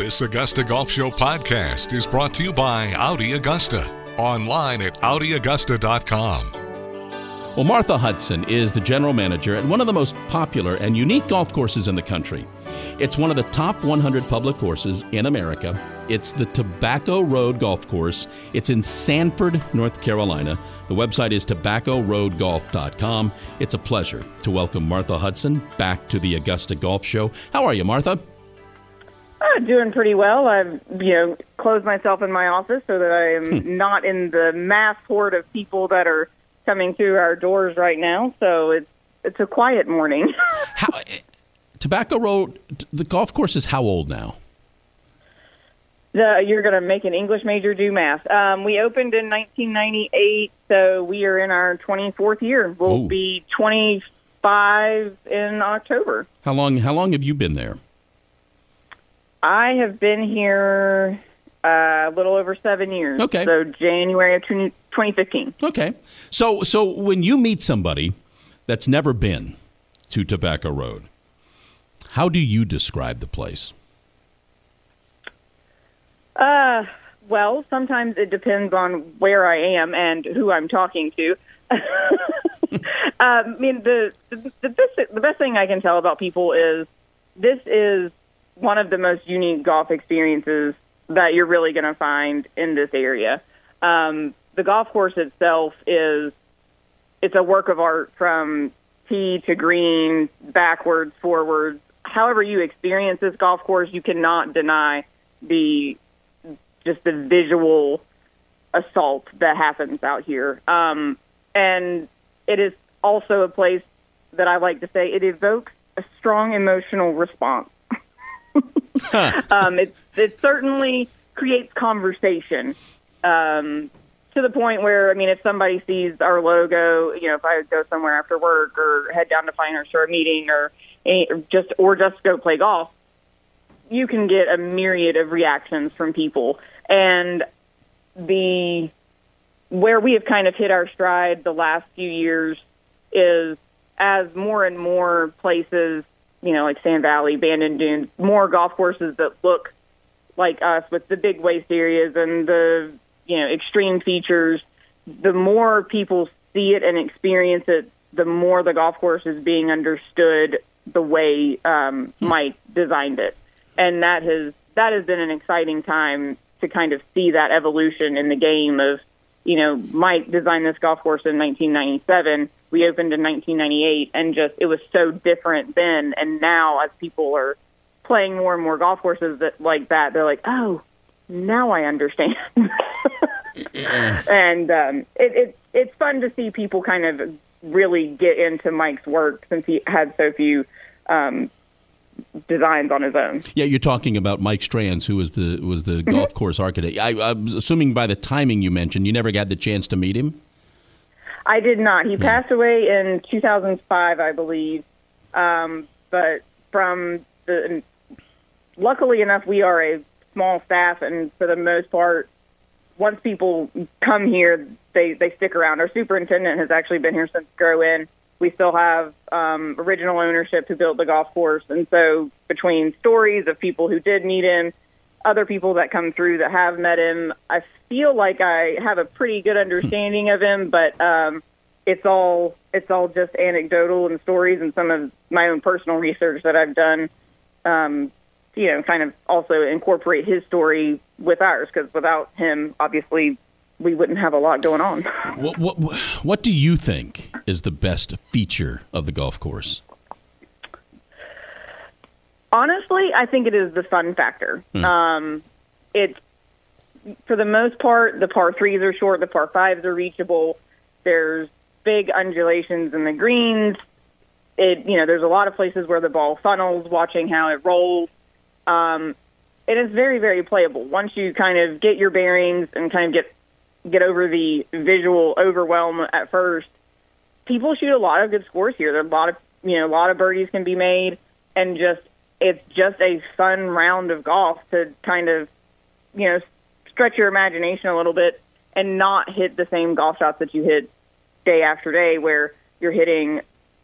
This Augusta Golf Show podcast is brought to you by Audi Augusta. Online at AudiAugusta.com. Well, Martha Hudson is the general manager at one of the most popular and unique golf courses in the country. It's one of the top 100 public courses in America. It's the Tobacco Road Golf Course. It's in Sanford, North Carolina. The website is tobaccoroadgolf.com. It's a pleasure to welcome Martha Hudson back to the Augusta Golf Show. How are you, Martha? Uh, doing pretty well. I've you know closed myself in my office so that I am Hmm. not in the mass horde of people that are coming through our doors right now. So it's it's a quiet morning. How, Tobacco Road, the golf course is how old now? the, you're going to make an English major do math. Um, we opened in 1998, so we are in our 24th year. We'll Ooh. be 25 in October. How long? How long have you been there? I have been here uh, a little over seven years. Okay. So January of 20, 2015. Okay. So so when you meet somebody that's never been to Tobacco Road, how do you describe the place? Uh, well, sometimes it depends on where I am and who I'm talking to. um, I mean, the the, the best the best thing I can tell about people is this is one of the most unique golf experiences that you're really going to find in this area. Um, the golf course itself is it's a work of art from tee to green, backwards, forwards. However you experience this golf course, you cannot deny the just the visual assault that happens out here. Um, and it is also a place that I like to say it evokes a strong emotional response. um, it, it certainly creates conversation um, to the point where, I mean, if somebody sees our logo, you know, if I go somewhere after work or head down to Pinehurst for a meeting or just or just go play golf, you can get a myriad of reactions from people. And the where we have kind of hit our stride the last few years is as more and more places, you know, like Sand Valley, Bandon Dunes, more golf courses that look like us with the big waste areas and the, you know, extreme features, the more people see it and experience it, the more the golf course is being understood the way um, Mike designed it. And that has that has been an exciting time to kind of see that evolution in the game of, you know, Mike designed this golf course in 1997. We opened in 1998, and just it was so different then. And now, as people are playing more and more golf courses that like that, they're like, oh, now I understand. and um, it, it it's fun to see people kind of really get into Mike's work since he had so few um, designs on his own. Yeah, you're talking about Mike Strantz, who was the was the golf course architect. I, I'm assuming by the timing you mentioned, you never got the chance to meet him. I did not. He passed away in 2005, I believe. Um, but from the, luckily enough, we are a small staff, and for the most part, once people come here, they they stick around. Our superintendent has actually been here since grow in. We still have um, original ownership who built the golf course, and so between stories of people who did meet him, other people that come through that have met him, I feel like I have a pretty good understanding of him. But um, it's all it's all just anecdotal and stories, and some of my own personal research that I've done. Um, you know, kind of also incorporate his story with ours because without him, obviously, we wouldn't have a lot going on. What, what what do you think is the best feature of the golf course? Honestly, I think it is the fun factor. Um, it's for the most part, the par threes are short, the par fives are reachable. There's big undulations in the greens. It you know, there's a lot of places where the ball funnels, watching how it rolls. Um, it is very, very playable. Once you kind of get your bearings and kind of get get over the visual overwhelm at first, people shoot a lot of good scores here. There are a lot of you know, a lot of birdies can be made and just it's just a fun round of golf to kind of you know, stretch your imagination a little bit and not hit the same golf shots that you hit day after day where you're hitting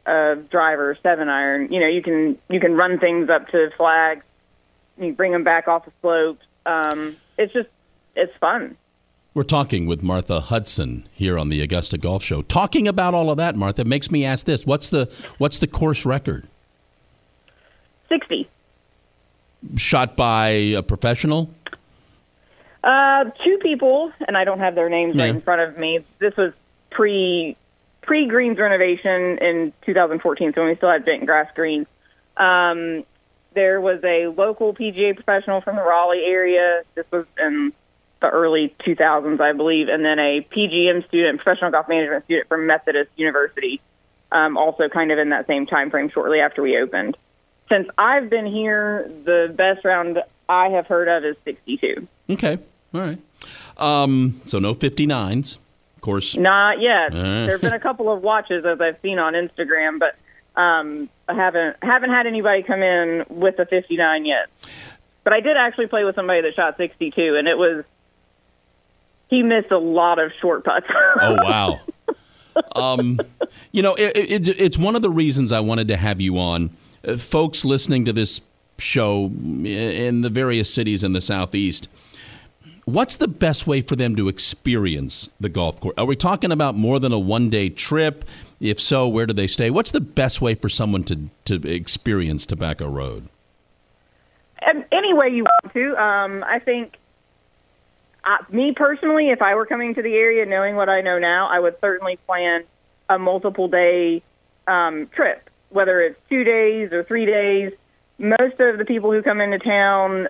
a driver, seven iron. You know, you can you can run things up to flags You bring them back off the slopes. Um, it's just it's fun. We're talking with Martha Hudson here on the Augusta Golf Show. Talking about all of that, Martha, makes me ask this: What's the what's the course record? Sixty. Shot by a professional. Uh, two people, and I don't have their names Yeah. right in front of me. This was pre pre greens renovation in 2014, so when we still had bent grass greens. Um, there was a local PGA professional from the Raleigh area. This was in the early 2000s, I believe, and then a PGM student, professional golf management student from Methodist University, um, also kind of in that same time frame, shortly after we opened. Since I've been here, the best round I have heard of is 62. Okay, all right. Um, so no 59s, of course. Not yet. Uh. there have been a couple of watches as I've seen on Instagram, but um, I haven't haven't had anybody come in with a 59 yet. But I did actually play with somebody that shot 62, and it was he missed a lot of short putts. Oh wow. um, you know, it, it, it's one of the reasons I wanted to have you on. Uh, folks listening to this show in the various cities in the southeast. What's the best way for them to experience the golf course? Are we talking about more than a one day trip? If so, where do they stay? What's the best way for someone to, to experience Tobacco Road? And any way you want to. Um, I think, uh, me personally, if I were coming to the area knowing what I know now, I would certainly plan a multiple day um, trip, whether it's two days or three days. Most of the people who come into town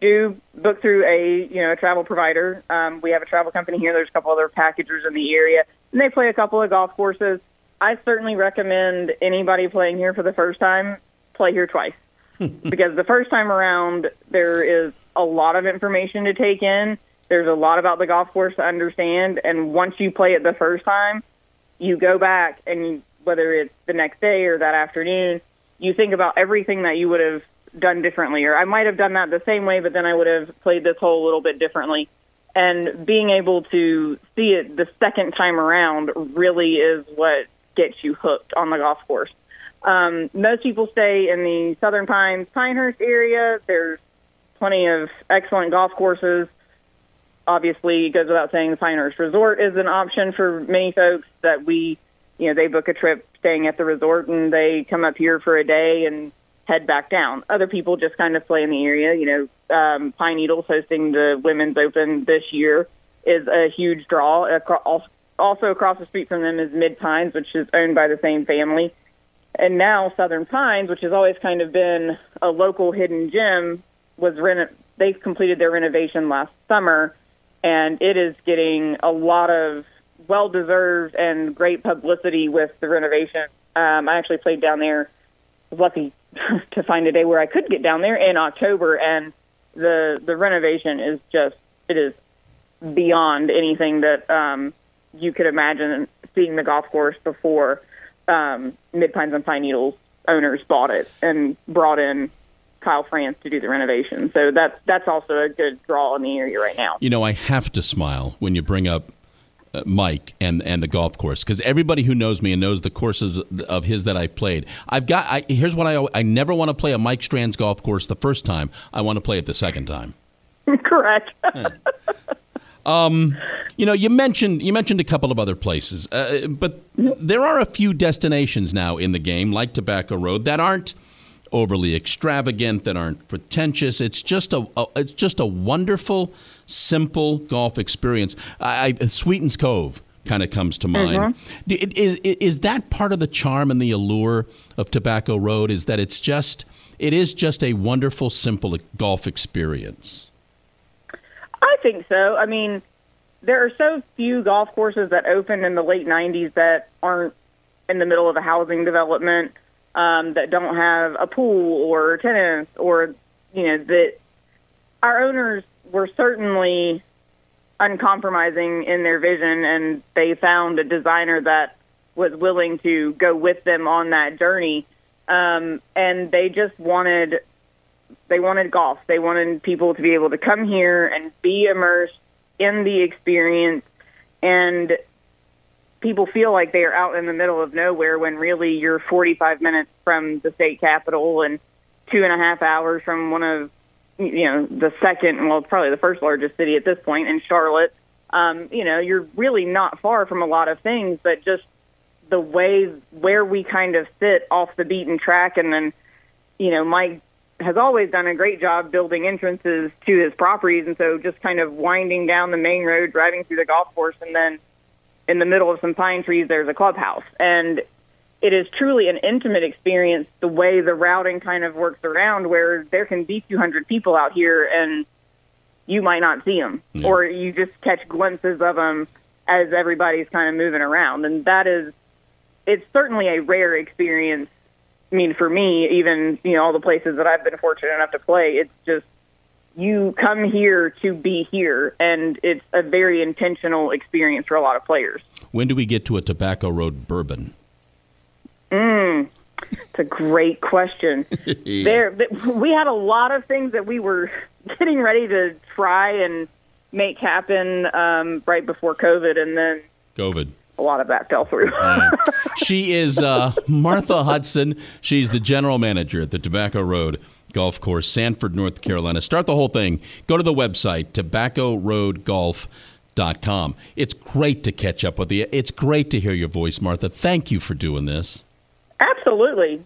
do book through a you know a travel provider. Um, we have a travel company here. There's a couple other packagers in the area, and they play a couple of golf courses. I certainly recommend anybody playing here for the first time play here twice because the first time around there is a lot of information to take in. There's a lot about the golf course to understand, and once you play it the first time, you go back and you, whether it's the next day or that afternoon, you think about everything that you would have done differently, or I might have done that the same way, but then I would have played this hole a little bit differently. And being able to see it the second time around really is what gets you hooked on the golf course. Um, most people stay in the Southern Pines, Pinehurst area. There's plenty of excellent golf courses. Obviously, it goes without saying the Pinehurst Resort is an option for many folks that we, you know, they book a trip staying at the resort and they come up here for a day and head back down. Other people just kind of play in the area. You know, um, Pine Needles hosting the Women's Open this year is a huge draw. Also across the street from them is Mid Pines, which is owned by the same family. And now Southern Pines, which has always kind of been a local hidden gem, was reno- they completed their renovation last summer, and it is getting a lot of well deserved and great publicity with the renovation. Um, I actually played down there. Was lucky to find a day where I could get down there in October, and the the renovation is just it is beyond anything that um, you could imagine seeing the golf course before um, Mid Pines and Pine Needles owners bought it and brought in Kyle Franz to do the renovation. So that's that's also a good draw in the area right now. You know, I have to smile when you bring up uh, Mike and and the golf course because everybody who knows me and knows the courses of his that I've played, I've got. I, here's what I I never want to play a Mike Strantz golf course the first time. I want to play it the second time. Correct. You know, you mentioned you mentioned a couple of other places, uh, but there are a few destinations now in the game, like Tobacco Road, that aren't overly extravagant, that aren't pretentious. It's just a, a it's just a wonderful, simple golf experience. I, I, Sweetens Cove kind of comes to mind. Mm-hmm. It- Is, is that part of the charm and the allure of Tobacco Road? Is that it's just it is just a wonderful, simple golf experience. I think so. I mean, there are so few golf courses that opened in the late '90s that aren't in the middle of a housing development, um, that don't have a pool or tennis, or you know that our owners were certainly uncompromising in their vision, and they found a designer that was willing to go with them on that journey. Um, and they just wanted they wanted golf. They wanted people to be able to come here and be immersed in the experience. And people feel like they are out in the middle of nowhere when really you're 45 minutes from the state capitol and two and a half hours from one of you know, the second, well, probably the first largest city at this point in Charlotte. Um, you know, you're really not far from a lot of things, but just the way where we kind of sit off the beaten track, and then, you know, Mike has always done a great job building entrances to his properties, and so just kind of winding down the main road, driving through the golf course, and then in the middle of some pine trees, there's a clubhouse, and it is truly an intimate experience the way the routing kind of works around where there can be 200 people out here and you might not see them yeah. or you just catch glimpses of them as everybody's kind of moving around. And that is it's certainly a rare experience. I mean for me even you know all the places that i've been fortunate enough to play it's just you come here to be here and it's a very intentional experience for a lot of players when do we get to a tobacco road bourbon Mm, it's a great question. there, we had a lot of things that we were getting ready to try and make happen um, right before COVID, and then COVID. A lot of that fell through. she is uh, Martha Hudson. She's the general manager at the Tobacco Road Golf Course, Sanford, North Carolina. Start the whole thing. Go to the website, tobaccoroadgolf.com. It's great to catch up with you. It's great to hear your voice, Martha. Thank you for doing this. Absolutely.